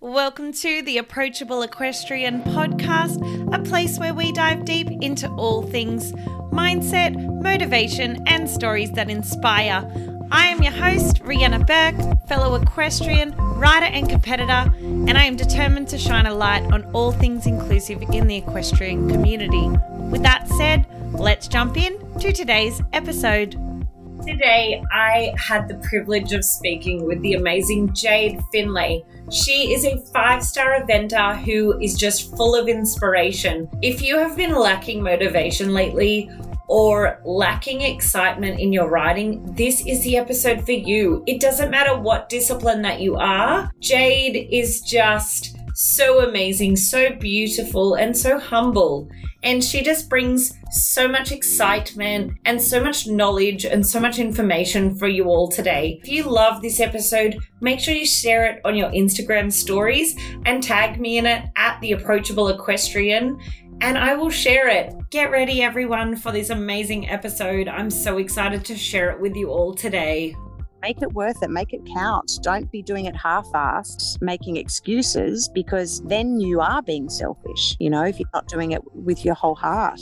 Welcome to the Approachable Equestrian podcast, a place where we dive deep into all things mindset, motivation, and stories that inspire. I am your host, Rhianna Burke, fellow equestrian, rider, and competitor, and I am determined to shine a light on all things inclusive in the equestrian community. With that said, let's jump in to today's episode. Today, I had the privilege of speaking with the amazing Jade Findlay. She is a five star eventer who is just full of inspiration. If you have been lacking motivation lately, or lacking excitement in your writing, this is the episode for you. It doesn't matter what discipline that you are, Jade is just so amazing, so beautiful, and so humble. And she just brings so much excitement and so much knowledge and so much information for you all today. If you love this episode, make sure you share it on your Instagram stories and tag me in it at the approachable equestrian and I will share it. Get ready, everyone, for this amazing episode. I'm so excited to share it with you all today. Make it worth it, make it count. Don't be doing it half assed, making excuses, because then you are being selfish, you know, if you're not doing it with your whole heart.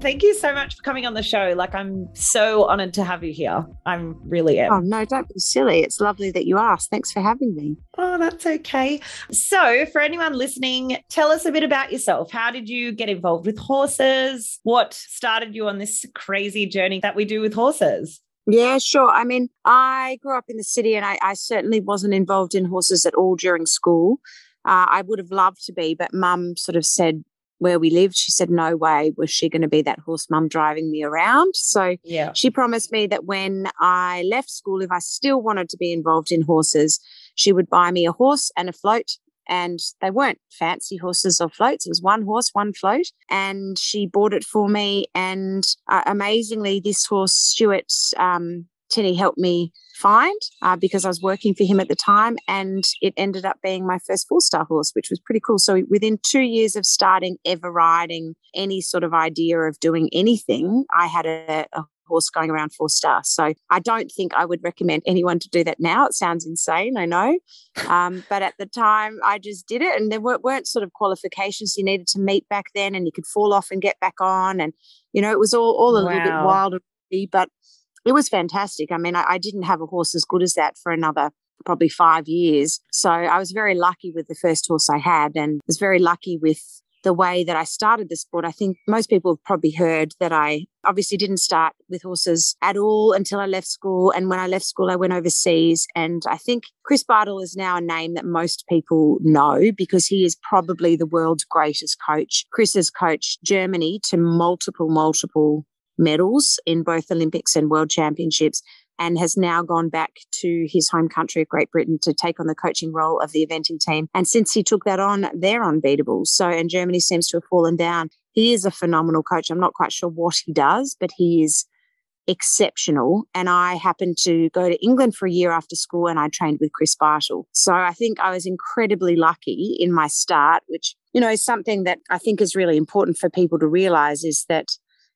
Thank you so much for coming on the show. Like, I'm so honored to have you here. I'm really am. Oh, no, don't be silly. It's lovely that you asked. Thanks for having me. Oh, that's okay. So, for anyone listening, tell us a bit about yourself. How did you get involved with horses? What started you on this crazy journey that we do with horses? Yeah, sure. I mean, I grew up in the city and I, I certainly wasn't involved in horses at all during school. Uh, I would have loved to be, but mum sort of said, where we lived, she said, no way was she going to be that horse mum driving me around. So yeah. she promised me that when I left school, if I still wanted to be involved in horses, she would buy me a horse and a float. And they weren't fancy horses or floats. It was one horse, one float. And she bought it for me. And uh, amazingly, this horse, Stuart, um, Tinney helped me find uh, because I was working for him at the time. And it ended up being my first four star horse, which was pretty cool. So within two years of starting ever riding any sort of idea of doing anything, I had a, a horse going around four stars. So I don't think I would recommend anyone to do that now. It sounds insane, I know. Um, but at the time, I just did it. And there weren't, sort of qualifications you needed to meet back then, and you could fall off and get back on. And, you know, it was all, all a wow. little bit wild, but it was fantastic. I mean, I, I didn't have a horse as good as that for another probably five years. So I was very lucky with the first horse I had and was very lucky with the way that I started the sport. I think most people have probably heard that I obviously didn't start with horses at all until I left school. And when I left school, I went overseas. And I think Chris Bartle is now a name that most people know because he is probably the world's greatest coach. Chris has coached Germany to multiple, multiple medals in both Olympics and World Championships and has now gone back to his home country of Great Britain to take on the coaching role of the eventing team. And since he took that on, they're unbeatable. So, and Germany seems to have fallen down. He is a phenomenal coach. I'm not quite sure what he does, but he is exceptional. And I happened to go to England for a year after school and I trained with Chris Bartle. So I think I was incredibly lucky in my start, which, you know, is something that I think is really important for people to realize is that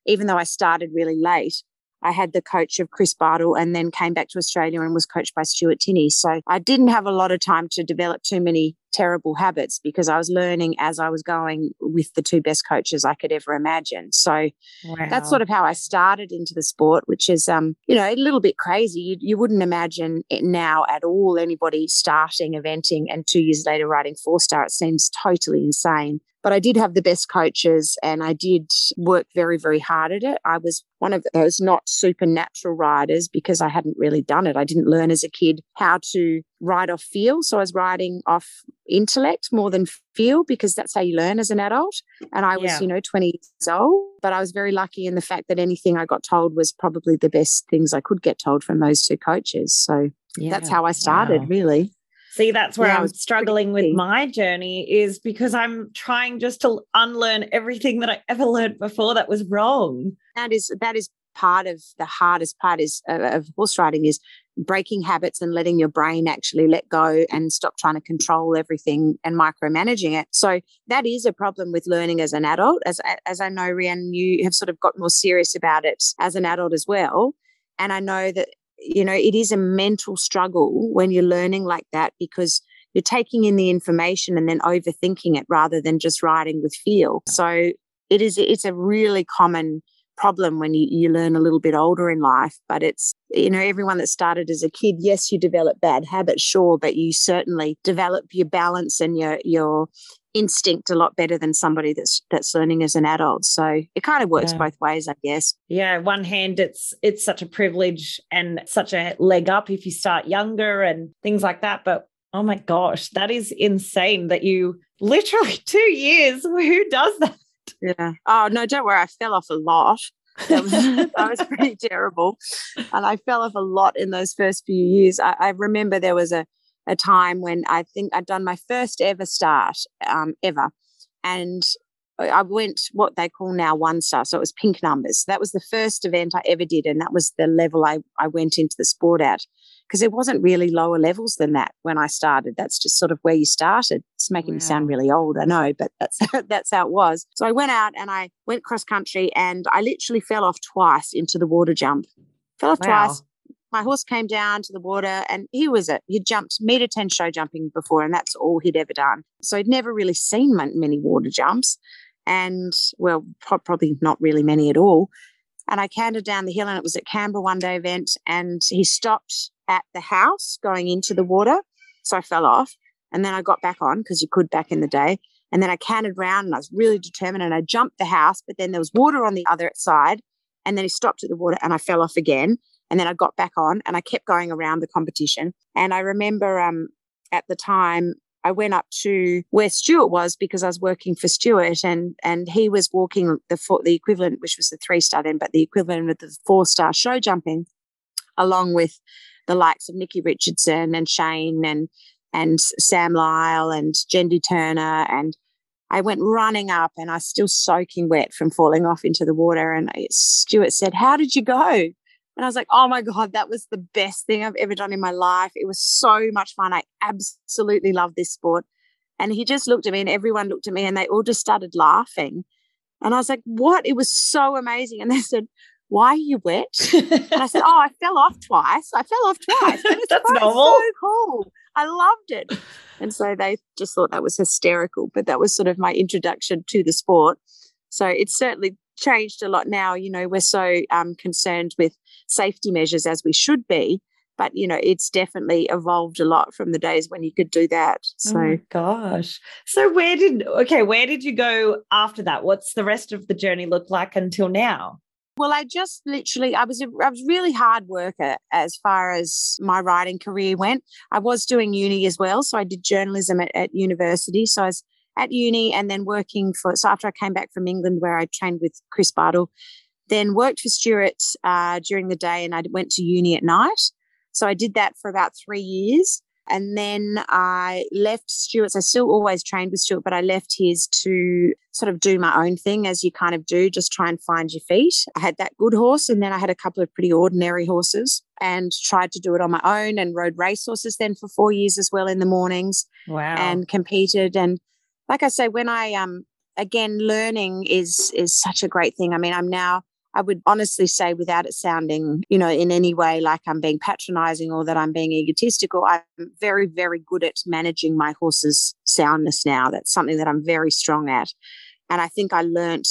even though I started really late, I had the coach of Chris Bartle and then came back to Australia and was coached by Stuart Tinney. So I didn't have a lot of time to develop too many terrible habits because I was learning as I was going with the two best coaches I could ever imagine. So wow. that's sort of how I started into the sport, which is, um, you know, a little bit crazy. You, you wouldn't imagine it now at all anybody starting eventing and two years later riding four star. It seems totally insane. But I did have the best coaches and I did work very, very hard at it. I was one of those not supernatural riders because I hadn't really done it. I didn't learn as a kid how to ride off feel. So I was riding off intellect more than feel because that's how you learn as an adult. And I was, yeah. you know, 20 years old. But I was very lucky in the fact that anything I got told was probably the best things I could get told from those two coaches. So yeah. that's how I started, wow. really. See, that's where yeah, I'm struggling with my journey is because I'm trying just to unlearn everything that I ever learned before that was wrong. That is that is part of the hardest part is uh, of horse riding is breaking habits and letting your brain actually let go and stop trying to control everything and micromanaging it. So that is a problem with learning as an adult. As as I know, Rian, you have sort of got more serious about it as an adult as well. And I know that you know, it is a mental struggle when you're learning like that because you're taking in the information and then overthinking it rather than just riding with feel. So it is it's a really common problem when you, you learn a little bit older in life. But it's, you know, everyone that started as a kid, yes, you develop bad habits, sure, but you certainly develop your balance and your your instinct a lot better than somebody that's that's learning as an adult. So it kind of works yeah. both ways, I guess. Yeah, one hand it's it's such a privilege and such a leg up if you start younger and things like that. But oh my gosh, that is insane that you literally two years. Who does that? Yeah. Oh no, don't worry. I fell off a lot. That was, that was pretty terrible. And I fell off a lot in those first few years. I, I, remember there was a, a time when I think I'd done my first ever start um, ever. And I went what they call now one star. So it was pink numbers. That was the first event I ever did. And that was the level I, I went into the sport at because it wasn't really lower levels than that when I started. That's just sort of where you started. It's making wow. me sound really old, I know, but that's that's how it was. So I went out and I went cross country and I literally fell off twice into the water jump. Fell off wow. twice. My horse came down to the water and he was it. He'd jumped meter 10 show jumping before, and that's all he'd ever done. So he'd never really seen many water jumps and, well, probably not really many at all. And I cantered down the hill and it was at Canberra one day event and he stopped at the house going into the water. So I fell off and then I got back on because you could back in the day. And then I cantered around and I was really determined and I jumped the house, but then there was water on the other side. And then he stopped at the water and I fell off again. And then I got back on and I kept going around the competition. And I remember um, at the time, I went up to where Stuart was because I was working for Stuart and and he was walking the four, the equivalent, which was the three star then, but the equivalent of the four star show jumping, along with the likes of Nikki Richardson and Shane and and Sam Lyle and Jendi Turner and I went running up and I was still soaking wet from falling off into the water. And Stuart said, How did you go? And I was like, Oh my God, that was the best thing I've ever done in my life. It was so much fun. I absolutely love this sport. And he just looked at me and everyone looked at me and they all just started laughing. And I was like, What? It was so amazing. And they said, why are you wet? and I said, oh, I fell off twice. I fell off twice. That's normal. So cool. I loved it. And so they just thought that was hysterical. But that was sort of my introduction to the sport. So it's certainly changed a lot now. You know, we're so um, concerned with safety measures as we should be. But you know, it's definitely evolved a lot from the days when you could do that. So, oh gosh. So, where did okay? Where did you go after that? What's the rest of the journey look like until now? Well, I just literally, I was a, I was really hard worker as far as my writing career went. I was doing uni as well, so I did journalism at, at university. So I was at uni and then working for. So after I came back from England, where I trained with Chris Bartle, then worked for Stuart uh, during the day, and I went to uni at night. So I did that for about three years. And then I left Stuart's. I still always trained with Stuart, but I left his to sort of do my own thing as you kind of do, just try and find your feet. I had that good horse, and then I had a couple of pretty ordinary horses and tried to do it on my own and rode race horses then for four years as well in the mornings. Wow. And competed. And like I say, when I um again learning is is such a great thing. I mean, I'm now I would honestly say, without it sounding, you know, in any way like I'm being patronizing or that I'm being egotistical, I'm very, very good at managing my horse's soundness now. That's something that I'm very strong at. And I think I learnt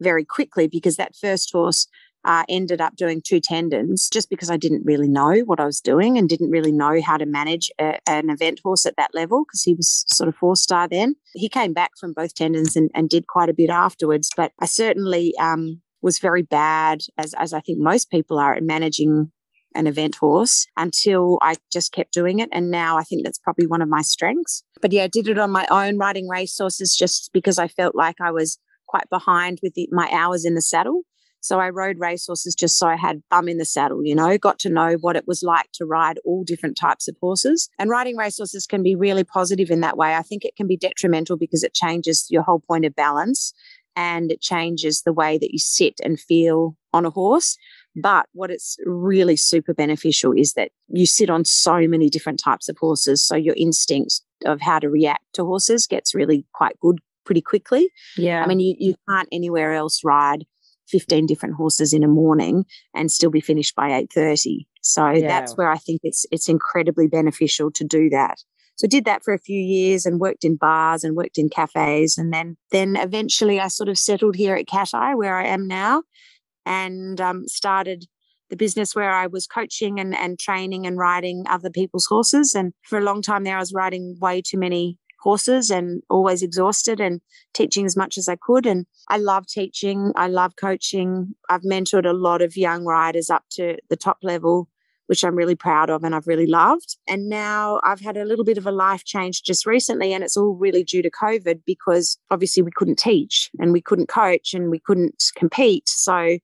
very quickly because that first horse uh, ended up doing two tendons just because I didn't really know what I was doing and didn't really know how to manage a, an event horse at that level because he was sort of four star then. He came back from both tendons and, and did quite a bit afterwards, but I certainly um, was very bad, as, as I think most people are, at managing an event horse until I just kept doing it. And now I think that's probably one of my strengths. But yeah, I did it on my own, riding racehorses just because I felt like I was quite behind with the, my hours in the saddle. So I rode racehorses just so I had bum in the saddle, you know, got to know what it was like to ride all different types of horses. And riding racehorses can be really positive in that way. I think it can be detrimental because it changes your whole point of balance and it changes the way that you sit and feel on a horse. But what it's really super beneficial is that you sit on so many different types of horses. So your instinct of how to react to horses gets really quite good pretty quickly. Yeah. I mean, you, you can't anywhere else ride 15 different horses in a morning and still be finished by 8.30. So yeah. that's where I think it's it's incredibly beneficial to do that So I did that for a few years and worked in bars and worked in cafes. And then, then eventually I sort of settled here at Cat Eye, where I am now, and um, started the business where I was coaching and, and training and riding other people's horses. And for a long time there, I was riding way too many horses and always exhausted and teaching as much as I could. And I love teaching, I love coaching. I've mentored a lot of young riders up to the top level, which I'm really proud of and I've really loved. And now I've had a little bit of a life change just recently, and it's all really due to COVID because obviously we couldn't teach and we couldn't coach and we couldn't compete. So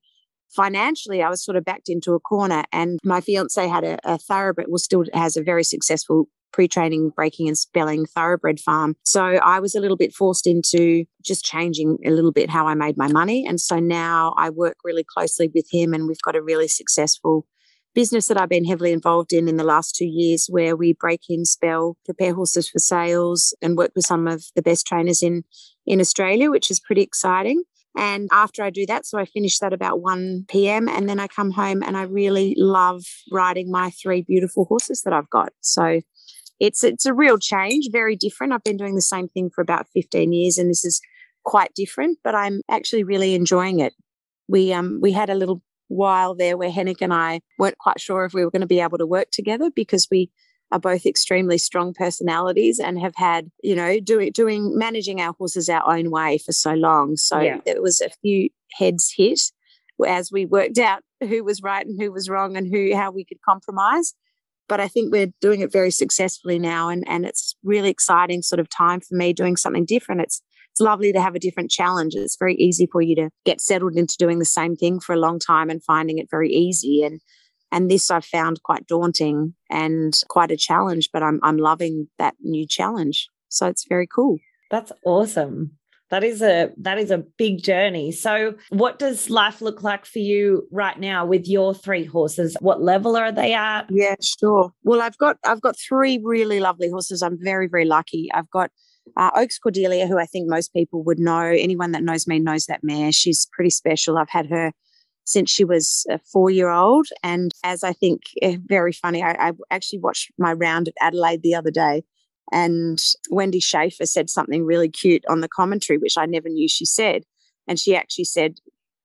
financially, I was sort of backed into a corner. And my fiance had a, a thoroughbred, well, still has a very successful pre-training breaking and spelling thoroughbred farm so i was a little bit forced into just changing a little bit how i made my money and so now i work really closely with him and we've got a really successful business that i've been heavily involved in in the last two years where we break in spell prepare horses for sales and work with some of the best trainers in in australia which is pretty exciting and after I do that, so I finish that about 1 p.m. and then I come home and I really love riding my three beautiful horses that I've got. So it's it's a real change, very different. I've been doing the same thing for about 15 years and this is quite different, but I'm actually really enjoying it. We um we had a little while there where Hennick and I weren't quite sure if we were going to be able to work together because we are both extremely strong personalities and have had, you know, doing doing managing our horses our own way for so long. So yeah. it was a few heads hit as we worked out who was right and who was wrong and who how we could compromise. But I think we're doing it very successfully now and, and it's really exciting sort of time for me doing something different. It's it's lovely to have a different challenge. It's very easy for you to get settled into doing the same thing for a long time and finding it very easy. And and this I've found quite daunting and quite a challenge, but I'm I'm loving that new challenge. So it's very cool. That's awesome. That is a that is a big journey. So what does life look like for you right now with your three horses? What level are they at? Yeah, sure. Well, I've got I've got three really lovely horses. I'm very very lucky. I've got uh, Oaks Cordelia, who I think most people would know. Anyone that knows me knows that mare. She's pretty special. I've had her since she was a four year old. And as I think, eh, very funny, I, I, actually watched my round at Adelaide the other day. And Wendy Schaeffer said something really cute on the commentary, which I never knew she said. And she actually said,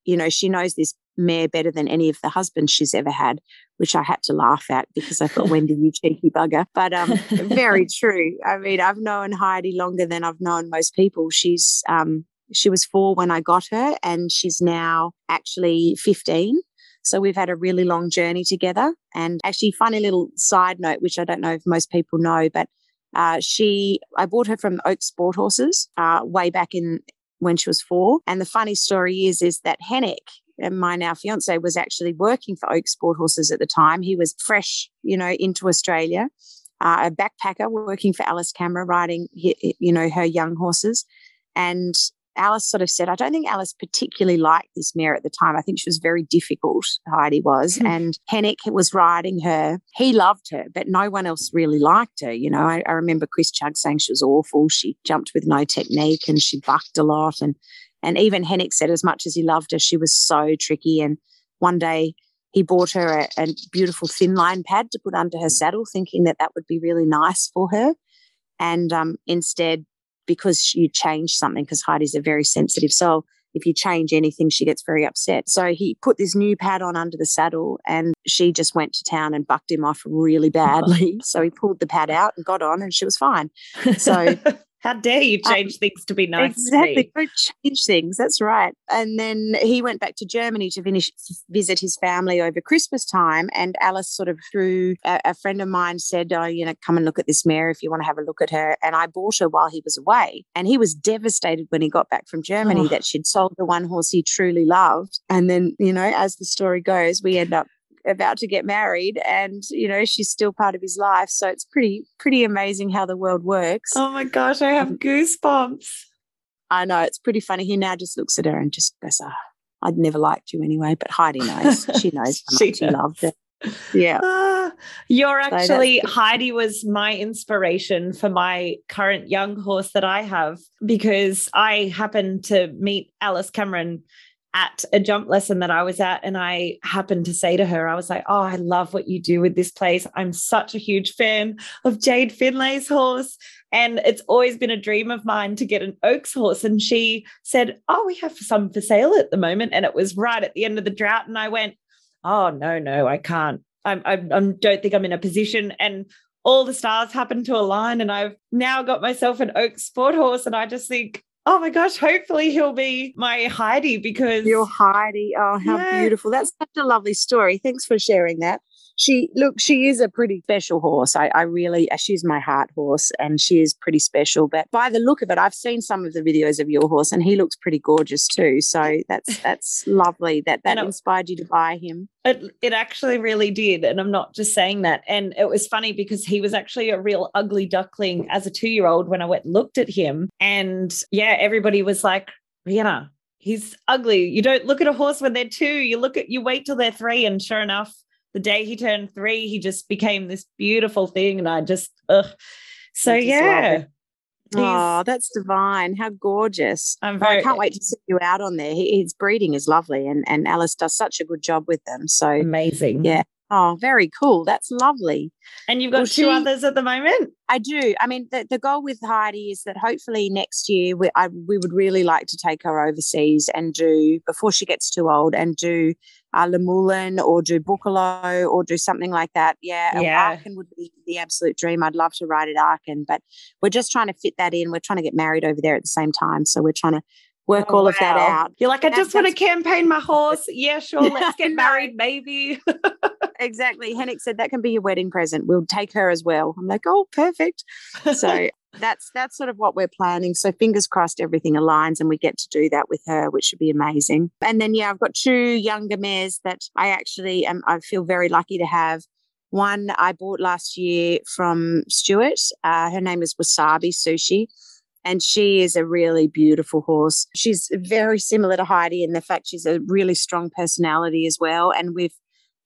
you know, she knows this mare better than any of the husbands she's ever had, which I had to laugh at because I thought, Wendy, you cheeky bugger. But um, very true. I mean, I've known Heidi longer than I've known most people. She's um, she was four when I got her, and she's now actually 15. So we've had a really long journey together. And actually, funny little side note, which I don't know if most people know, but uh, she, I bought her from Oaks Sport Horses uh, way back in when she was four. And the funny story is, is that Hennick, and my now fiance was actually working for Oaks Sport Horses at the time. He was fresh, you know, into Australia, uh, a backpacker working for Alice Cameron, riding, you know, her young horses. And Alice sort of said, I don't think Alice particularly liked this mare at the time. I think she was very difficult, Heidi was. Hmm. and Hennick was riding her. He loved her, but no one else really liked her. You know, I, I remember Chris Chugg saying she was awful. She jumped with no technique and she bucked a lot. And and even Hennick said as much as he loved her, she was so tricky. And one day he bought her a, a beautiful ThinLine pad to put under her saddle, thinking that that would be really nice for her. And um, instead, because you change something, because Heidi's a very sensitive soul. If you change anything, she gets very upset. So he put this new pad on under the saddle and she just went to town and bucked him off really oh. badly. so he pulled the pad out and got on and she was fine. So How dare you um, change um, things to be nice? Exactly. Don't change things. That's right. And then he went back to Germany to finish visit his family over Christmas time. And Alice sort of through a, a, friend of mine said, Oh, you know, come and look at this mare if you want to have a look at her. And I bought her while he was away. And he was devastated when he got back from Germany oh. that she'd sold the one horse he truly loved. And then, you know, as the story goes, we end up about to get married and you know she's still part of his life. So it's pretty pretty amazing how the world works. Oh my gosh i have goosebumps. I know it's pretty funny. He now just looks at her and just goes oh, i'd never liked you anyway. But heidi knows. She knows how much he loved it yeah. Uh, you're actually so heidi was my inspiration for my current young horse that i have because i happened to meet alice cameron at a jump lesson that I was at, and I happened to say to her, I was like, Oh, I love what you do with this place. I'm such a huge fan of Jade Findlay's horse. And it's always been a dream of mine to get an Oaks horse. And she said, Oh, we have some for sale at the moment. And it was right at the end of the drought. And I went, Oh, no, no, I can't. I, I, I don't think I'm in a position. And all the stars happened to align. And I've now got myself an Oaks sport horse. And I just think, oh my gosh, hopefully he'll be my Heidi because. Your Heidi. Oh, how yeah. beautiful. That's such a lovely story. Thanks for sharing that she look she is a pretty special horse i, I really uh, she's my heart horse and she is pretty special but by the look of it i've seen some of the videos of your horse and he looks pretty gorgeous too so that's that's lovely that that inspired you to buy him it, it actually really did and i'm not just saying that and it was funny because he was actually a real ugly duckling as a two year old when i went looked at him and yeah everybody was like Rhianna, he's ugly. You don't look at a horse when they're two. You look at you wait till they're three, and sure enough, the day he turned three, he just became this beautiful thing. And I just, ugh. So, yeah. Oh, that's divine. How gorgeous. I'm very, I can't wait to see you out on there. He, his breeding is lovely and, and Alice does such a good job with them. So amazing. Yeah. Oh, very cool. That's lovely. And you've got well, two she, others at the moment? I do. I mean, the, the goal with Heidi is that hopefully next year we, I, we would really like to take her overseas and do, before she gets too old, and do uh, Moulin or do Boekelo or do something like that. Yeah, yeah. Aachen would be the absolute dream. I'd love to ride at Aachen, but we're just trying to fit that in. We're trying to get married over there at the same time. So we're trying to work oh, all wow. of that out. You're like, I just want to campaign my horse. Yeah, sure. Let's get married, maybe. exactly. Hennick said that can be your wedding present. We'll take her as well. I'm like, oh, perfect. So that's that's sort of what we're planning. So fingers crossed everything aligns and we get to do that with her, which should be amazing. And then yeah, I've got two younger mares that I actually am I feel very lucky to have. One I bought last year from Stuart. Uh, her name is Wasabi Sushi and she is a really beautiful horse. She's very similar to Heidi in the fact she's a really strong personality as well. And we've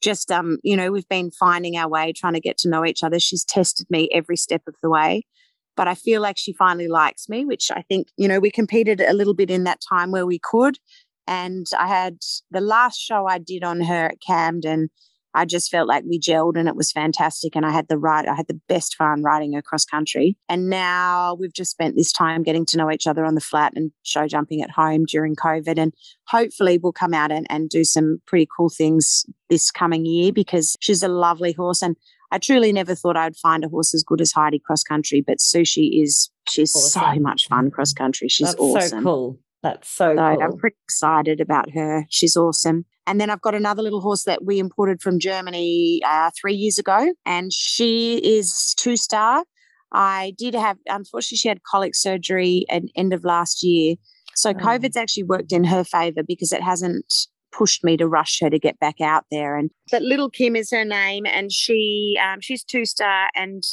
just, um, you know, we've been finding our way, trying to get to know each other. She's tested me every step of the way. But I feel like she finally likes me, which I think, you know, we competed a little bit in that time where we could. And I had the last show I did on her at Camden I just felt like we gelled and it was fantastic. And I had the right, I had the best fun riding across country. And now we've just spent this time getting to know each other on the flat and show jumping at home during COVID. And hopefully we'll come out and, and do some pretty cool things this coming year because she's a lovely horse. And I truly never thought I'd find a horse as good as Heidi cross country, but Sushi is, she's awesome. so much fun cross country. She's That's awesome. so cool. That's so, so cool. I'm pretty excited about her. She's awesome. And then I've got another little horse that we imported from Germany uh, three years ago, and she is two star. I did have, unfortunately, she had colic surgery at end of last year. So oh. COVID's actually worked in her favor because it hasn't pushed me to rush her to get back out there. And but little Kim is her name, and she um, she's two star, and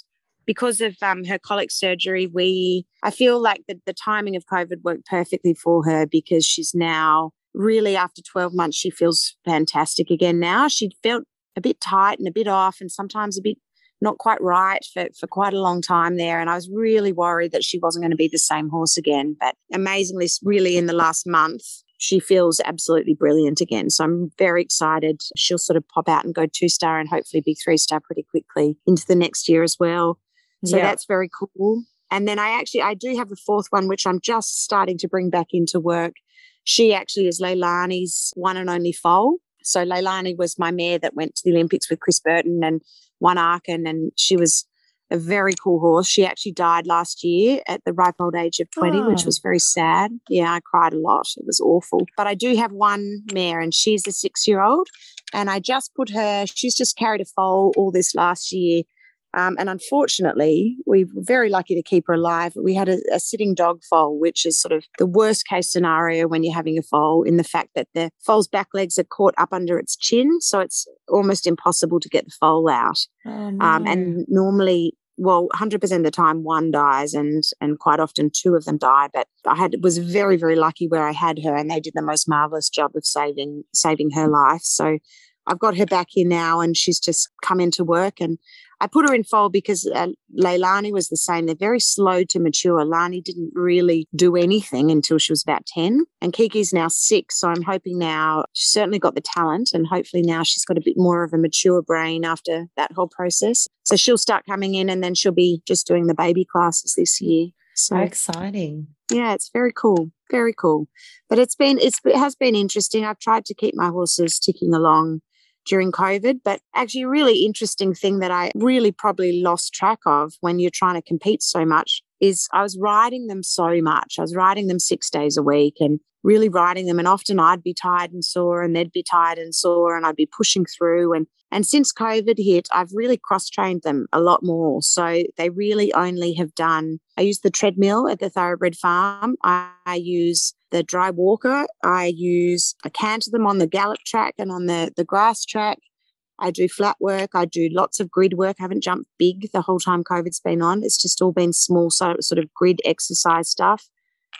because of um, her colic surgery, we I feel like the, the timing of COVID worked perfectly for her because she's now really after 12 months she feels fantastic again now. She felt a bit tight and a bit off and sometimes a bit not quite right for, for quite a long time there. And I was really worried that she wasn't going to be the same horse again. But amazingly, really in the last month, she feels absolutely brilliant again. So I'm very excited. She'll sort of pop out and go two star and hopefully be three star pretty quickly into the next year as well. So yeah. that's very cool. And then I actually I do have a fourth one which I'm just starting to bring back into work. She actually is Leilani's one and only foal. So Leilani was my mare that went to the Olympics with Chris Burton and won Aachen, and she was a very cool horse. She actually died last year at the ripe old age of 20, oh. which was very sad. Yeah, I cried a lot. It was awful. But I do have one mare, and she's a six year old. And I just put her, she's just carried a foal all this last year um, and unfortunately, we were very lucky to keep her alive. We had a, a, sitting dog foal, which is sort of the worst case scenario when you're having a foal, in the fact that the foal's back legs are caught up under its chin. So it's almost impossible to get the foal out. Oh, no. um, and normally, well, 100% of the time, one dies, and and quite often two of them die. But I had was very very lucky where I had her, and they did the most marvelous job of saving saving her life. So I've got her back here now, and she's just come into work, and I put her in foal because uh, Leilani was the same. They're very slow to mature. Lani didn't really do anything until she was about 10, and Kiki's now six. So I'm hoping now she's certainly got the talent, and hopefully now she's got a bit more of a mature brain after that whole process. So she'll start coming in, and then she'll be just doing the baby classes this year. So How exciting. Yeah, it's very cool. Very cool. But it's been it's it has been interesting. I've tried to keep my horses ticking along during COVID, but actually a really interesting thing that I really probably lost track of when you're trying to compete so much is I was riding them so much. I was riding them 6 days a week and really riding them and often I'd be tired and sore and they'd be tired and sore and I'd be pushing through and and since COVID hit, I've really cross trained them a lot more. So they really only have done, I use the treadmill at the Thoroughbred Farm. I, I use the dry walker. I use, I canter them on the gallop track and on the, the grass track. I do flat work. I do lots of grid work. I haven't jumped big the whole time COVID's been on. It's just all been small, so sort of grid exercise stuff.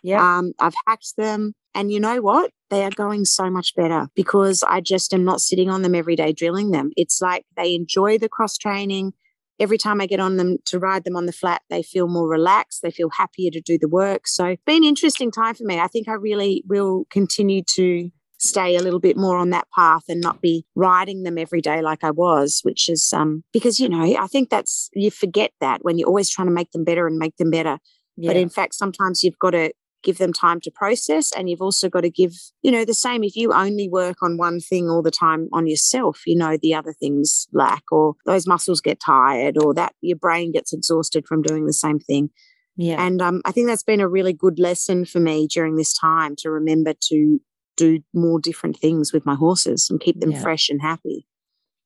Yeah. Um, I've hacked them. And you know what? They are going so much better because I just am not sitting on them every day drilling them. It's like they enjoy the cross training. Every time I get on them to ride them on the flat, they feel more relaxed. They feel happier to do the work. So it's been an interesting time for me. I think I really will continue to stay a little bit more on that path and not be riding them every day like I was, which is um because you know, I think that's you forget that when you're always trying to make them better and make them better. yeah. But in fact, sometimes you've got to give them time to process and you've also got to give you know the same if you only work on one thing all the time on yourself you know the other things lack or those muscles get tired or that your brain gets exhausted from doing the same thing yeah. and um, i think that's been a really good lesson for me during this time to remember to do more different things with my horses and keep them Yeah. fresh and happy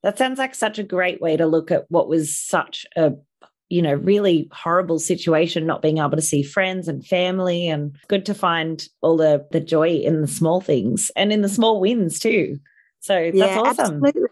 That sounds like such a great way to look at what was such a you know really horrible situation not being able to see friends and family and good to find all the the joy in the small things and in the small wins too so that's awesome Absolutely.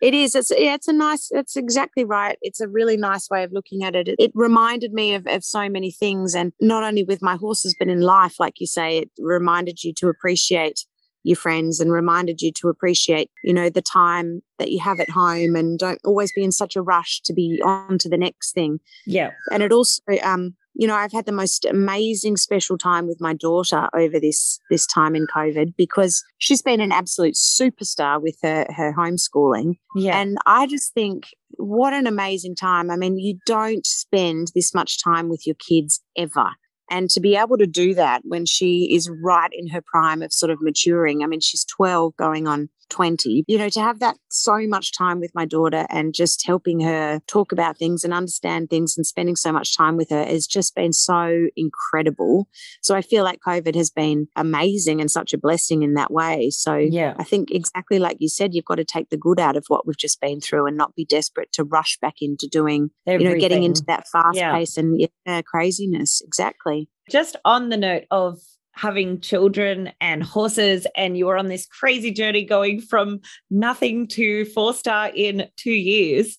It is. It's yeah, it's a nice, it's exactly right. It's a really nice way of looking at it. It, it reminded me of, of so many things. And not only with my horses, but in life, like you say, it reminded you to appreciate your friends and reminded you to appreciate, you know, the time that you have at home and don't always be in such a rush to be on to the next thing. Yeah. And it also um you know i've had the most amazing special time with my daughter over this this time in covid because she's been an absolute superstar with her her homeschooling. Yeah. And i just think what an amazing time. I mean you don't spend this much time with your kids ever and to be able to do that when she is right in her prime of sort of maturing i mean she's 12 going on 20 you know to have that so much time with my daughter and just helping her talk about things and understand things and spending so much time with her has just been so incredible so i feel like covid has been amazing and such a blessing in that way so yeah I think exactly like you said, you've got to take the good out of what we've just been through and not be desperate to rush back into doing, you know, getting into that fast Yeah. pace and yeah, craziness. Exactly. just on the note of having children and horses and you're on this crazy journey going from nothing to four star in two years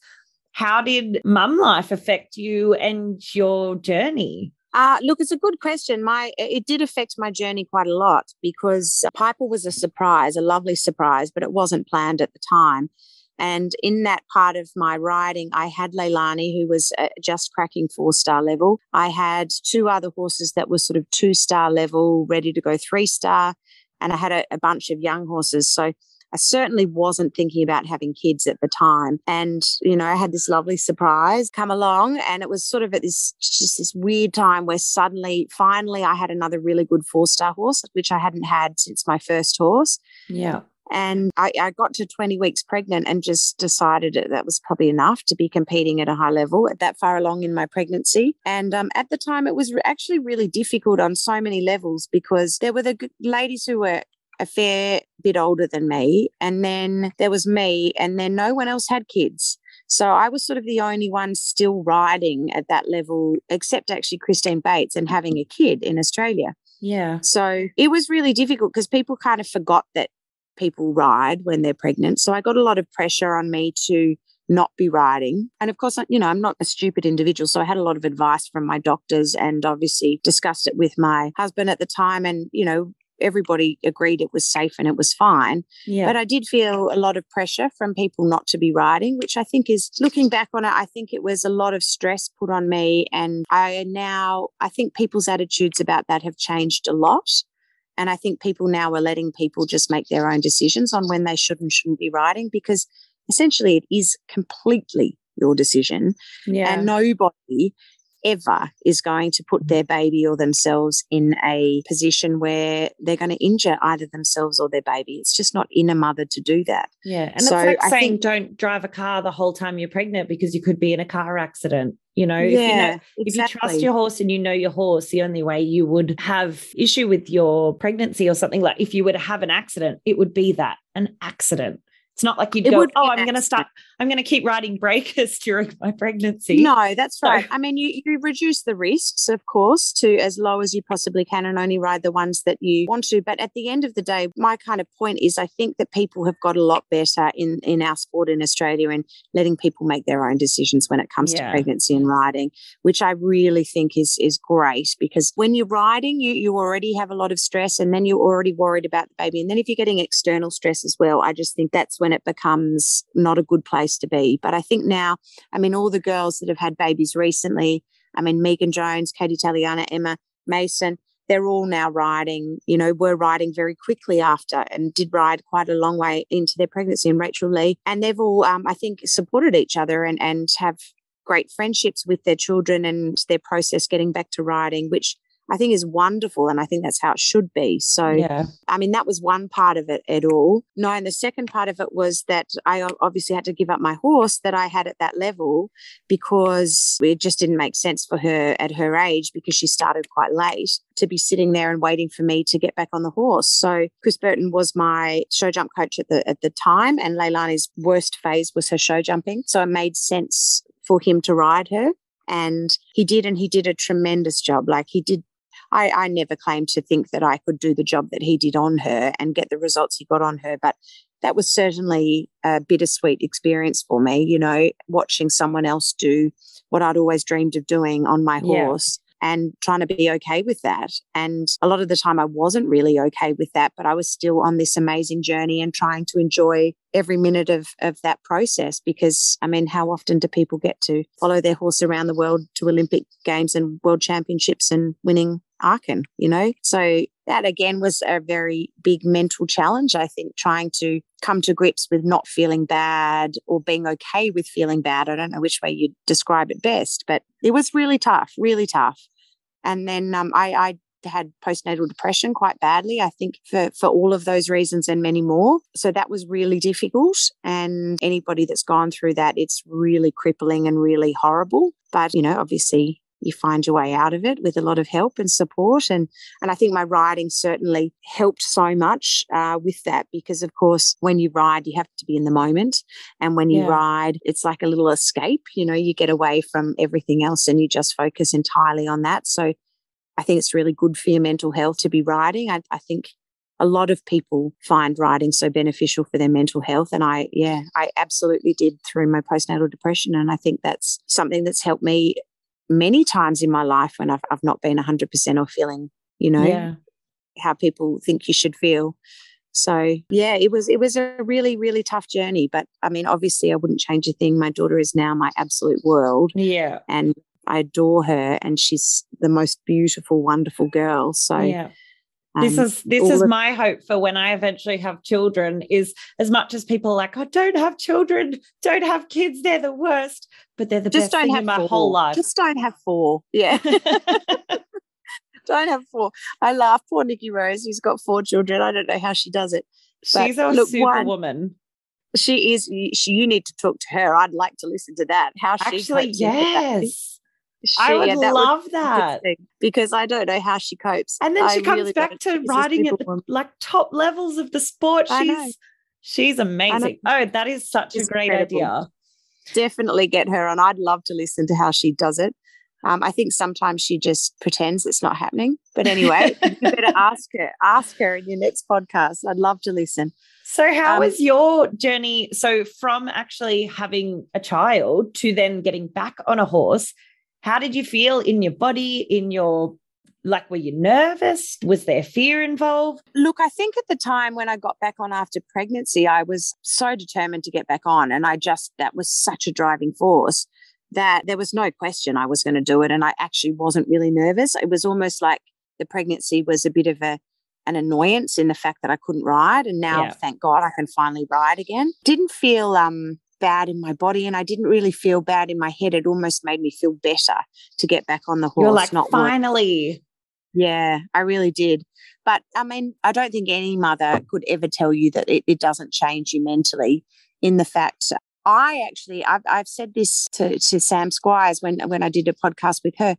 how did mum life affect you and your journey Uh, look, it's a good question. My it did affect my journey quite a lot because Piper was a surprise, a lovely surprise, but it wasn't planned at the time. And in that part of my riding, I had Leilani, who was uh, just cracking four star level. I had two other horses that were sort of two star level, ready to go three star. And I had a, a bunch of young horses. So I certainly wasn't thinking about having kids at the time. And, you know, I had this lovely surprise come along and it was sort of at this just this weird time where suddenly, finally, I had another really good four star horse, which I hadn't had since my first horse. yeah And I, I got to 20 weeks pregnant and just decided that that was probably enough to be competing at a high level at that far along in my pregnancy. And um, at the time, it was actually really difficult on so many levels because there were the g- ladies who were a fair bit older than me. And then there was me, and then no one else had kids. So I was sort of the only one still riding at that level, except actually Christine Bates and having a kid in Australia. yeah So it was really difficult because people kind of forgot that people ride when they're pregnant. So I got a lot of pressure on me to not be riding. And of course, you know, I'm not a stupid individual. So I had a lot of advice from my doctors and obviously discussed it with my husband at the time. And, you know, everybody agreed it was safe and it was fine. Yeah. But I did feel a lot of pressure from people not to be riding, which I think is looking back on it, I think it was a lot of stress put on me. And I now, I think people's attitudes about that have changed a lot. And I think people now are letting people just make their own decisions on when they should and shouldn't be riding because essentially it is completely your decision. yeah. And nobody ever is going to put mm-hmm. their baby or themselves in a position where they're going to injure either themselves or their baby. It's just not in a mother to do that. Yeah. And So it's like I saying think- don't drive a car the whole time you're pregnant because you could be in a car accident. You know, if you know yeah, if you trust your horse and you know your horse, the only way you would have issue with your pregnancy or something like if you were to have an accident, it would be that an accident. It's not like you'd It go, oh, I'm going to start, I'm going to keep riding breakers during my pregnancy. No, that's So- right. I mean, you, you reduce the risks, of course, to as low as you possibly can and only ride the ones that you want to. But at the end of the day, my kind of point is I think that people have got a lot better in, in our sport in Australia and letting people make their own decisions when it comes Yeah. to pregnancy and riding, which I really think is is great because when you're riding, you, you already have a lot of stress and then you're already worried about the baby. And then if you're getting external stress as well, I just think that's when it becomes not a good place to be. But I think now I mean, all the girls that have had babies recently, I mean, Megan Jones, Katie Taliana, Emma Mason, they're all now riding, you know, were riding very quickly after and did ride quite a long way into their pregnancy and Rachel Lee. And they've all, um, I think, supported each other and, and have great friendships with their children and their process getting back to riding, which I think is wonderful. And I think that's how it should be. So, Yeah. I mean, that was one part of it at all. No, and the second part of it was that I obviously had to give up my horse that I had at that level because it just didn't make sense for her at her age because she started quite late to be sitting there and waiting for me to get back on the horse. So Chris Burton was my show jump coach at the at the time, and Leilani's worst phase was her show jumping. So it made sense for him to ride her. And he did, and he did a tremendous job. Like he did I, I never claimed to think that I could do the job that he did on her and get the results he got on her, but that was certainly a bittersweet experience for me, you know, watching someone else do what I'd always dreamed of doing on my Yeah. horse and trying to be okay with that. And a lot of the time I wasn't really okay with that, but I was still on this amazing journey and trying to enjoy every minute of, of that process because I mean, how often do people get to follow their horse around the world to Olympic games and world championships and winning Aachen, you know? So that again was a very big mental challenge, I think, trying to come to grips with not feeling bad or being okay with feeling bad. I don't know which way you'd describe it best, but it was really tough, really tough. And then um, I, I had postnatal depression quite badly, I think, for, for all of those reasons and many more. So that was really difficult. And anybody that's gone through that, it's really crippling and really horrible. But, you know, obviously you find your way out of it with a lot of help and support. And and I think my riding certainly helped so much uh, with that because, of course, when you ride, you have to be in the moment. And when you Yeah. ride, it's like a little escape. You know, you get away from everything else and you just focus entirely on that. So I think it's really good for your mental health to be riding. I, I think a lot of people find riding so beneficial for their mental health. And I, yeah, I absolutely did through my postnatal depression. And I think that's something that's helped me many times in my life when I've, I've not been 100% or feeling, you know, Yeah. how people think you should feel. So yeah, it was it was a really really tough journey, but I mean, obviously, I wouldn't change a thing. My daughter is now my absolute world, Yeah. and I adore her, and she's the most beautiful, wonderful girl. So yeah. This um, is this is of- my hope for when I eventually have children is as much as people are like, oh, don't have children, don't have kids, they're the worst, but they're the just best don't thing have in my four. whole life. Just don't have four. Yeah, don't have four. I laugh. Poor Nikki Rose, who's got four children. I don't know how she does it. but She's a look, one- superwoman. She is. She, you need to talk to her. I'd like to listen to that. How she Actually, copes with the baby. yes. I She- would yeah, that love that. because I don't know how she copes. And then I she comes really back to riding at the like top levels of the sport. She's she's amazing. Oh, that is such a great incredible. idea. Definitely get her on. I'd love to listen to how she does it. Um, I think sometimes she just pretends it's not happening. But anyway, you better ask her. Ask her in your next podcast. I'd love to listen. So, how Um, was your journey? So, from actually having a child to then getting back on a horse, how did you feel in your body, in your Like, were you nervous? Was there fear involved? Look, I think at the time when I got back on after pregnancy, I was so determined to get back on. And I just, that was such a driving force that there was no question I was going to do it. And I actually wasn't really nervous. It was almost like the pregnancy was a bit of a, an annoyance in the fact that I couldn't ride. And now, yeah. thank God, I can finally ride again. Didn't feel um, bad in my body and I didn't really feel bad in my head. It almost made me feel better to get back on the horse. You're like, not finally. Work. Yeah, I really did. But I mean, I don't think any mother could ever tell you that it, it doesn't change you mentally in the fact I actually, I've, I've said this to, to Sam Squires when, when I did a podcast with her.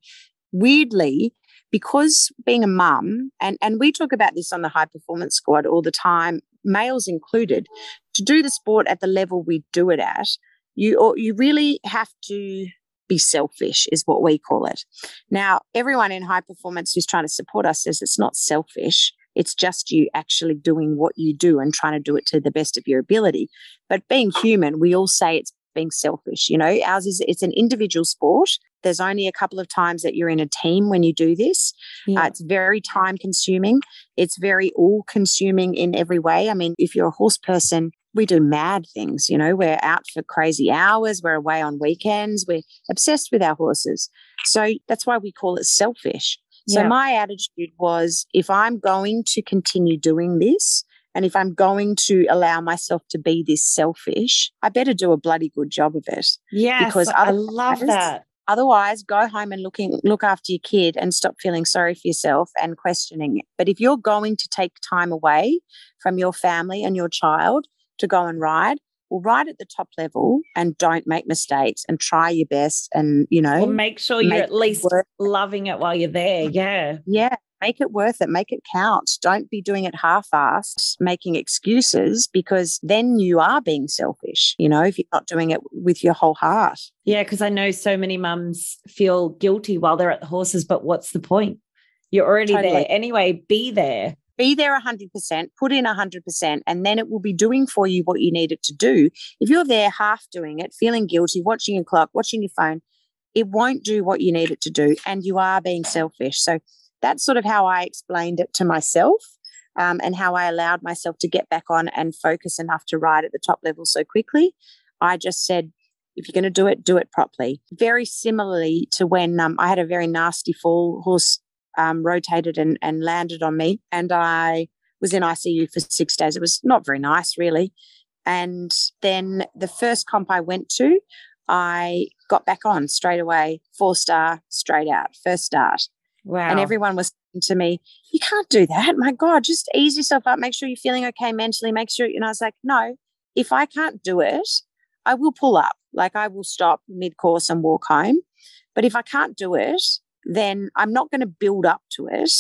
Weirdly, because being a mum, and, and we talk about this on the high performance squad all the time, males included, to do the sport at the level we do it at, you you really have to be selfish, is what we call it. Now, everyone in high performance who's trying to support us says it's not selfish. It's just you actually doing what you do and trying to do it to the best of your ability. But being human, we all say it's being selfish. You know, ours is it's an individual sport. There's only a couple of times that you're in a team when you do this. Yeah. Uh, it's very time consuming. It's very all consuming in every way. I mean, if you're a horse person, we do mad things. You know, we're out for crazy hours. We're away on weekends. We're obsessed with our horses. So that's why we call it selfish. So yeah. my attitude was if I'm going to continue doing this, and if I'm going to allow myself to be this selfish, I better do a bloody good job of it. Yeah, because I love that. Otherwise, go home and looking look after your kid and stop feeling sorry for yourself and questioning it. But if you're going to take time away from your family and your child to go and ride, well, ride at the top level and don't make mistakes and try your best and, you know, well, make sure you're make at least loving it while you're there. Yeah. Yeah make it worth it, make it count. Don't be doing it half assed, making excuses, because then you are being selfish, you know, if you're not doing it with your whole heart. Yeah, because I know so many mums feel guilty while they're at the horses, but what's the point? You're already totally. there. Anyway, be there. Be there 100%, put in 100%, and then it will be doing for you what you need it to do. If you're there half doing it, feeling guilty, watching your clock, watching your phone, it won't do what you need it to do. And you are being selfish. So that's sort of how I explained it to myself um, and how I allowed myself to get back on and focus enough to ride at the top level so quickly. I just said, if you're going to do it, do it properly. Very similarly to when um, I had a very nasty fall, horse um, rotated and, and landed on me, and I was in ICU for six days. It was not very nice, really. And then the first comp I went to, I got back on straight away, four star, straight out, first start. Wow. And everyone was saying to me, You can't do that. My God, just ease yourself up. Make sure you're feeling okay mentally. Make sure, you know, I was like, No, if I can't do it, I will pull up. Like I will stop mid course and walk home. But if I can't do it, then I'm not going to build up to it.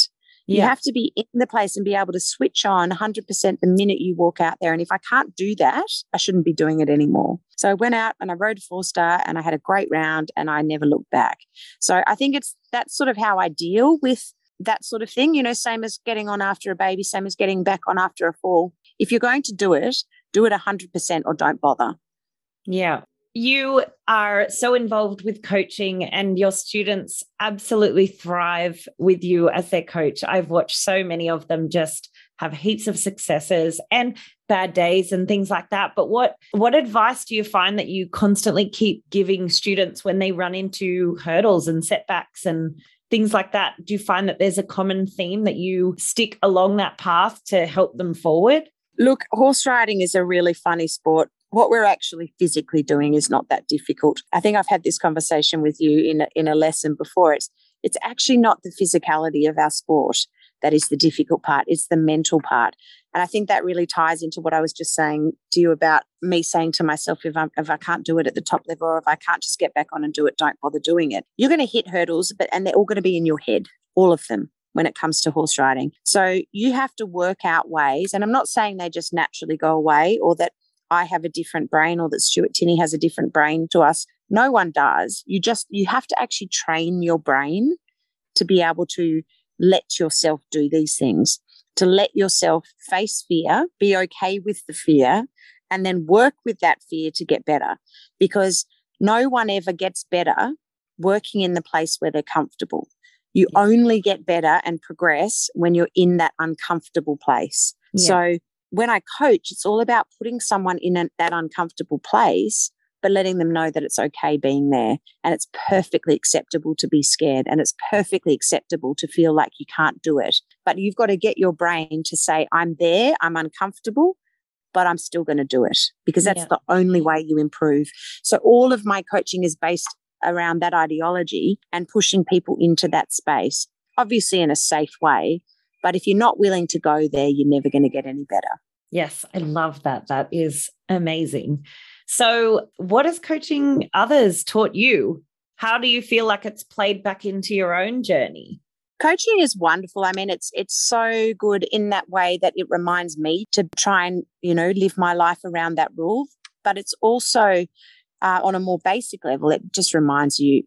You yeah. have to be in the place and be able to switch on 100% the minute you walk out there. And if I can't do that, I shouldn't be doing it anymore. So I went out and I rode four star and I had a great round and I never looked back. So I think it's that's sort of how I deal with that sort of thing, you know, same as getting on after a baby, same as getting back on after a fall. If you're going to do it, do it 100% or don't bother. Yeah. You are so involved with coaching, and your students absolutely thrive with you as their coach. I've watched so many of them just have heaps of successes and bad days and things like that. But what what advice do you find that you constantly keep giving students when they run into hurdles and setbacks and things like that? Do you find that there's a common theme that you stick along that path to help them forward? Look, horse riding is a really funny sport what we're actually physically doing is not that difficult. I think I've had this conversation with you in a, in a lesson before. It's it's actually not the physicality of our sport that is the difficult part. It's the mental part. And I think that really ties into what I was just saying to you about me saying to myself, if, i if I can't do it at the top level or if I can't just get back on and do it, don't bother doing it. You're going to hit hurdles, but and they're all going to be in your head, all of them when it comes to horse riding. So you have to work out ways. And I'm not saying they just naturally go away or that I have a different brain or that Stuart Tinney has a different brain to us. No one does. You just, you have to actually train your brain to be able to let yourself do these things, to let yourself face fear, be okay with the fear, and then work with that fear to get better. Because no one ever gets better working in the place where they're comfortable. You only get better and progress when you're in that uncomfortable place. Yeah. So when I coach, it's all about putting someone in that uncomfortable place, but letting them know that it's okay being there and it's perfectly acceptable to be scared and it's perfectly acceptable to feel like you can't do it. But you've got to get your brain to say, I'm there, I'm uncomfortable, but I'm still going to do it because that's Yeah. the only way you improve. So all of my coaching is based around that ideology and pushing people into that space, obviously in a safe way. But if you're not willing to go there, you're never going to get any better. Yes, I love that. That is amazing. So, what has coaching others taught you? How do you feel like it's played back into your own journey? Coaching is wonderful. I mean, it's it's so good in that way that it reminds me to try and you know live my life around that rule. But it's also uh, on a more basic level. It just reminds you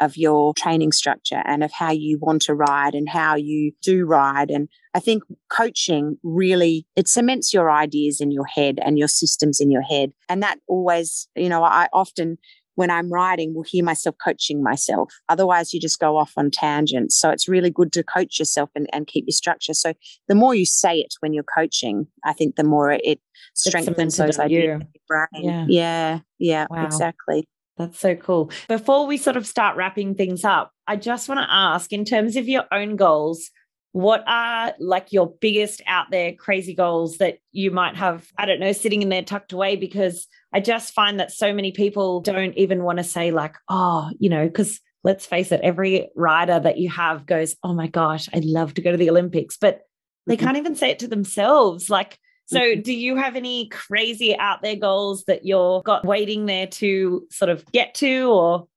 of your training structure and of how you want to ride and how you do ride. And I think coaching really it cements your ideas in your head and your systems in your head. And that always, you know, I often when I'm writing will hear myself coaching myself. Otherwise you just go off on tangents. So it's really good to coach yourself and, and keep your structure. So the more you say it when you're coaching, I think the more it strengthens those ideas in your brain. Yeah. Yeah. Yeah. Wow. Exactly. That's so cool. Before we sort of start wrapping things up, I just want to ask in terms of your own goals, what are like your biggest out there crazy goals that you might have, I don't know, sitting in there tucked away? Because I just find that so many people don't even want to say, like, oh, you know, because let's face it, every rider that you have goes, oh my gosh, I'd love to go to the Olympics, but they Mhm. can't even say it to themselves. Like, so Mhm. do you have any crazy out there goals that you're got waiting there to sort of get to or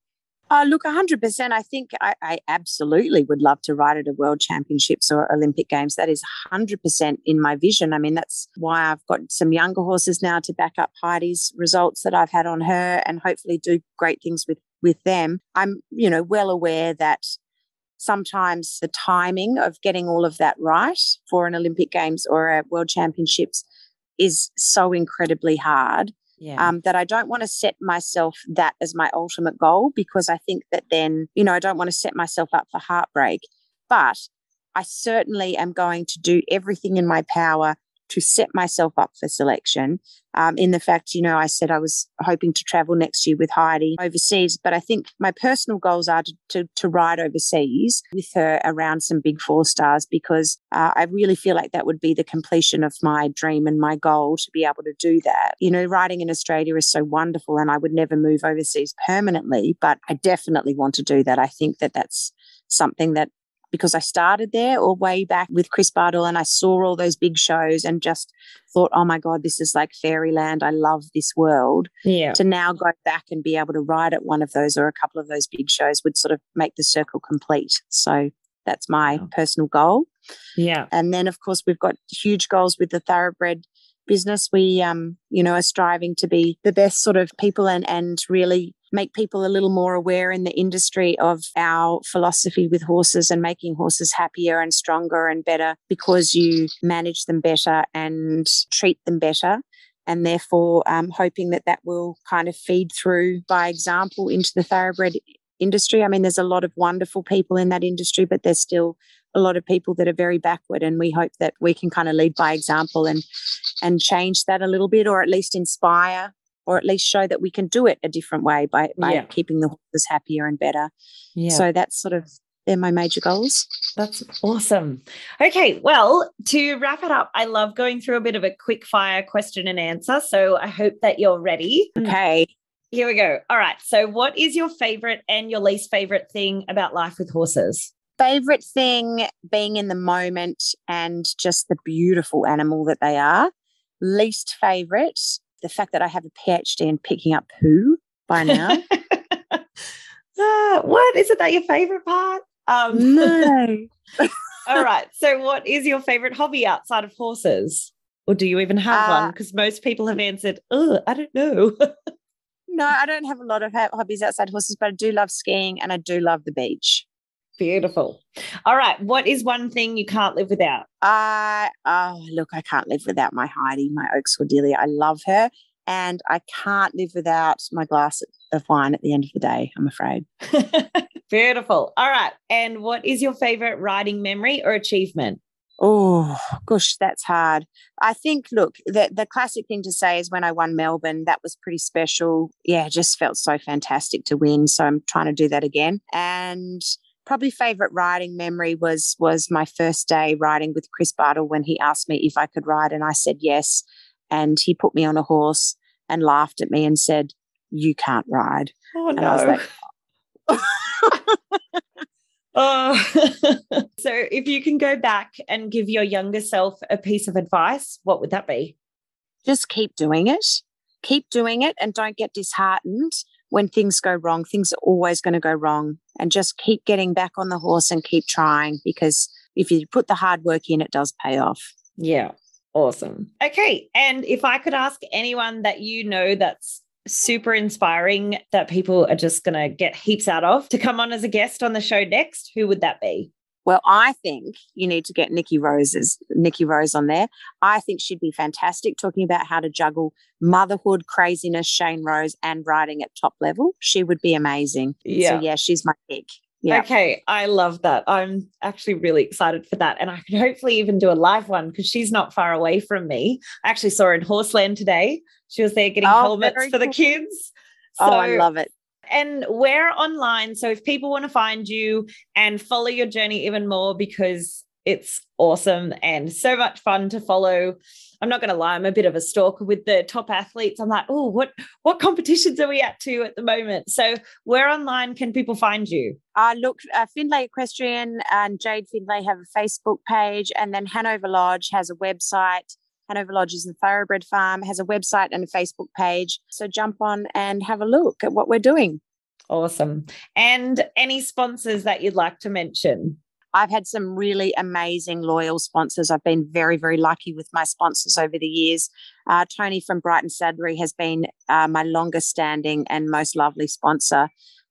Oh, look, 100%. I think I, I absolutely would love to ride at a world championships or Olympic games. That is 100% in my vision. I mean, that's why I've got some younger horses now to back up Heidi's results that I've had on her and hopefully do great things with, with them. I'm, you know, well aware that sometimes the timing of getting all of that right for an Olympic Games or a World Championships is so incredibly hard yeah um, that I don't want to set myself that as my ultimate goal because I think that then, you know, I don't want to set myself up for heartbreak. But I certainly am going to do everything in my power to set myself up for selection. Um, in the fact, you know, I said I was hoping to travel next year with Heidi overseas, but I think my personal goals are to, to, to ride overseas with her around some big four stars because uh, I really feel like that would be the completion of my dream and my goal to be able to do that. You know, riding in Australia is so wonderful and I would never move overseas permanently, but I definitely want to do that. I think that that's something that because I started there or way back with Chris Bartle and I saw all those big shows and just thought, oh my God, this is like fairyland. I love this world. yeah To now go back and be able to ride at one of those or a couple of those big shows would sort of make the circle complete. So that's my Wow. personal goal. yeah And then, of course, we've got huge goals with the thoroughbred business. We, um, you know, are striving to be the best sort of people and and really make people a little more aware in the industry of our philosophy with horses and making horses happier and stronger and better because you manage them better and treat them better. And therefore, um, hoping that that will kind of feed through by example into the thoroughbred industry. I mean, there's a lot of wonderful people in that industry, but there's still a lot of people that are very backward and we hope that we can kind of lead by example and and change that a little bit or at least inspire or at least show that we can do it a different way by, by Yeah. keeping the horses happier and better yeah so that's sort of they're my major goals That's awesome. Okay, well, to wrap it up, I love going through a bit of a quick fire question and answer. So I hope that you're ready. Hmm. okay Here we go. All right. So, what is your favorite and your least favorite thing about life with horses? favorite thing being in the moment and just the beautiful animal that they are least favorite the fact that i have a phd in picking up poo by now Ah, what isn't that your favorite part? Um, no all right. So, what is your favorite hobby outside of horses? Or do you even have Uh, one? Because most people have answered, oh, I don't know. no i don't have a lot of hobbies outside horses but i do love skiing and i do love the beach Beautiful. All right. What is one thing you can't live without? I oh look, I can't live without my Heidi, my Oaks Cordelia. I love her, and I can't live without my glass of wine at the end of the day. I'm afraid. Beautiful. All right. And what is your favorite riding memory or achievement? Oh gosh, that's hard. I think, look, the the classic thing to say is when I won Melbourne, that was pretty special. Yeah, just felt so fantastic to win. So I'm trying to do that again. And probably favorite riding memory was was my first day riding with Chris Bartle when he asked me if I could ride, and I said yes. And he put me on a horse and laughed at me and said, "You can't ride." Oh And I was no. like, Oh. so if you can go back and give your younger self a piece of advice, what would that be? just keep doing it. Keep doing it and don't get disheartened when things go wrong. Things are always going to go wrong. And just keep getting back on the horse and keep trying because if you put the hard work in, it does pay off. Yeah. Awesome. Okay. And if I could ask anyone that you know that's super inspiring that people are just going to get heaps out of to come on as a guest on the show next, who would that be? Well, I think you need to get Nikki Rose's Nikki Rose on there. I think she'd be fantastic talking about how to juggle motherhood, craziness, Shane Rose, and riding at top level. She would be amazing. So yeah, she's my pick. Yeah. Okay, I love that. I'm actually really excited for that. And I could hopefully even do a live one because she's not far away from me. I actually saw her in Horseland today. She was there getting Oh, helmets for the cool. kids. oh, I love it. And we're online. So if people want to find you and follow your journey even more because it's awesome and so much fun to follow. I'm not going to lie, I'm a bit of a stalker with the top athletes. I'm like, oh, what what competitions are we at to at the moment? So where online can people find you? Uh, look, uh, Findlay Equestrian and Jade Findlay have a Facebook page, and then Hanover Lodge has a website. Hanover Lodges and thoroughbred farm, has a website and a Facebook page. So jump on and have a look at what we're doing. Awesome. And any sponsors that you'd like to mention? I've had some really amazing loyal sponsors. I've been very, very lucky with my sponsors over the years. Uh, Tony from Brighton Sudbury has been uh, my longest standing and most lovely sponsor.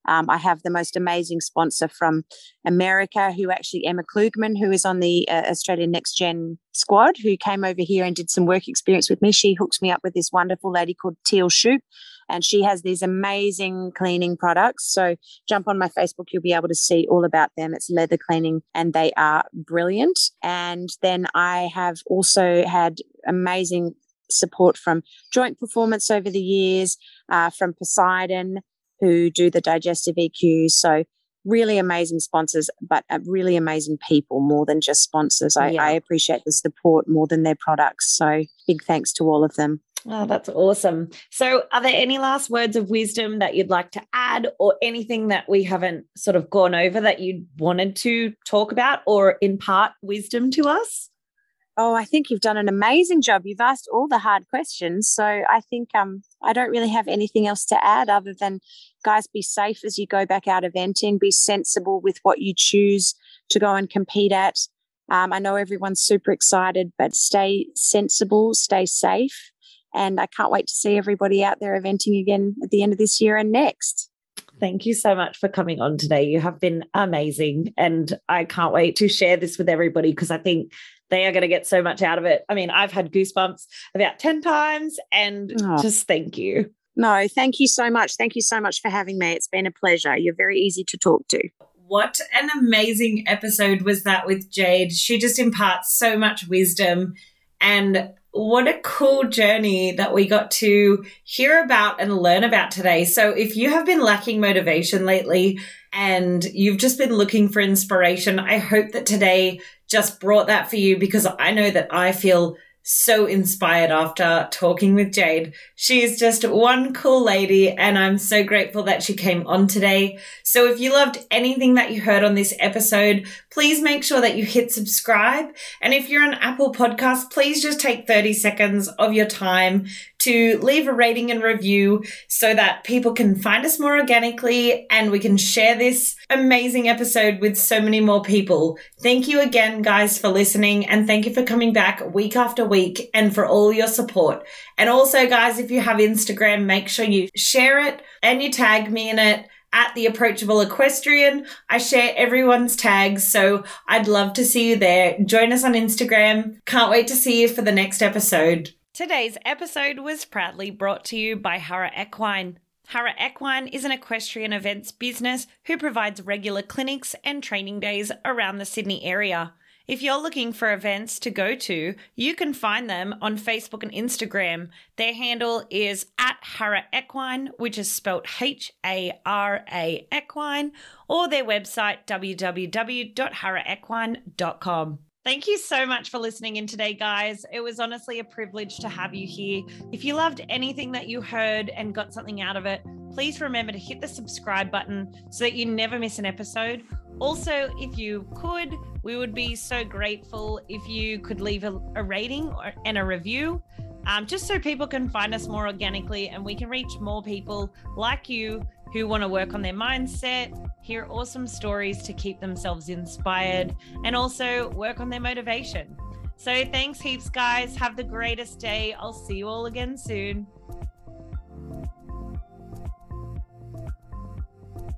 Um, I have the most amazing sponsor from America, who actually Emma Klugman, who is on the uh, Australian Next Gen squad, who came over here and did some work experience with me. She hooks me up with this wonderful lady called Teal Shoop, and she has these amazing cleaning products. So jump on my Facebook, you'll be able to see all about them. It's leather cleaning, and they are brilliant. And then I have also had amazing support from Joint Performance over the years, uh, from Poseidon, who do the digestive EQ. So really amazing sponsors, but uh, really amazing people more than just sponsors. I, Yeah. I appreciate the support more than their products. So big thanks to all of them. Oh, that's awesome. So, are there any last words of wisdom that you'd like to add, or anything that we haven't sort of gone over that you wanted to talk about or impart wisdom to us? Oh, I think you've done an amazing job. You've asked all the hard questions. So I think um, I don't really have anything else to add other than, guys, be safe as you go back out eventing, be sensible with what you choose to go and compete at. Um, I know everyone's super excited, but stay sensible, stay safe. And I can't wait to see everybody out there eventing again at the end of this year and next. Thank you so much for coming on today. You have been amazing. And I can't wait to share this with everybody because I think they are going to get so much out of it. I mean, I've had goosebumps about 10 times and Oh. just thank you. No, thank you so much. Thank you so much for having me. It's been a pleasure. You're very easy to talk to. What an amazing episode was that with Jade. She just imparts so much wisdom and what a cool journey that we got to hear about and learn about today. So if you have been lacking motivation lately and you've just been looking for inspiration, I hope that today just brought that for you because I know that I feel so inspired after talking with Jade. She is just one cool lady, and I'm so grateful that she came on today. So, if you loved anything that you heard on this episode, please make sure that you hit subscribe. And if you're an Apple podcast, please just take 30 seconds of your time to leave a rating and review so that people can find us more organically and we can share this amazing episode with so many more people. Thank you again, guys, for listening and thank you for coming back week after week and for all your support. And also, guys, if you have Instagram, make sure you share it and you tag me in it at the approachable equestrian. I share everyone's tags, so I'd love to see you there. Join us on Instagram. Can't wait to see you for the next episode. Today's episode was proudly brought to you by Hara Equine. Hara Equine is an equestrian events business who provides regular clinics and training days around the Sydney area. If you're looking for events to go to, you can find them on Facebook and Instagram. Their handle is at Hara Equine, which is spelt H A R A Equine, or their website www.haraequine.com. Thank you so much for listening in today, guys. It was honestly a privilege to have you here. If you loved anything that you heard and got something out of it, please remember to hit the subscribe button so that you never miss an episode. Also, if you could, we would be so grateful if you could leave a, a rating or, and a review. Um, just so people can find us more organically and we can reach more people like you who want to work on their mindset, hear awesome stories to keep themselves inspired, and also work on their motivation. So, thanks heaps, guys. Have the greatest day. I'll see you all again soon.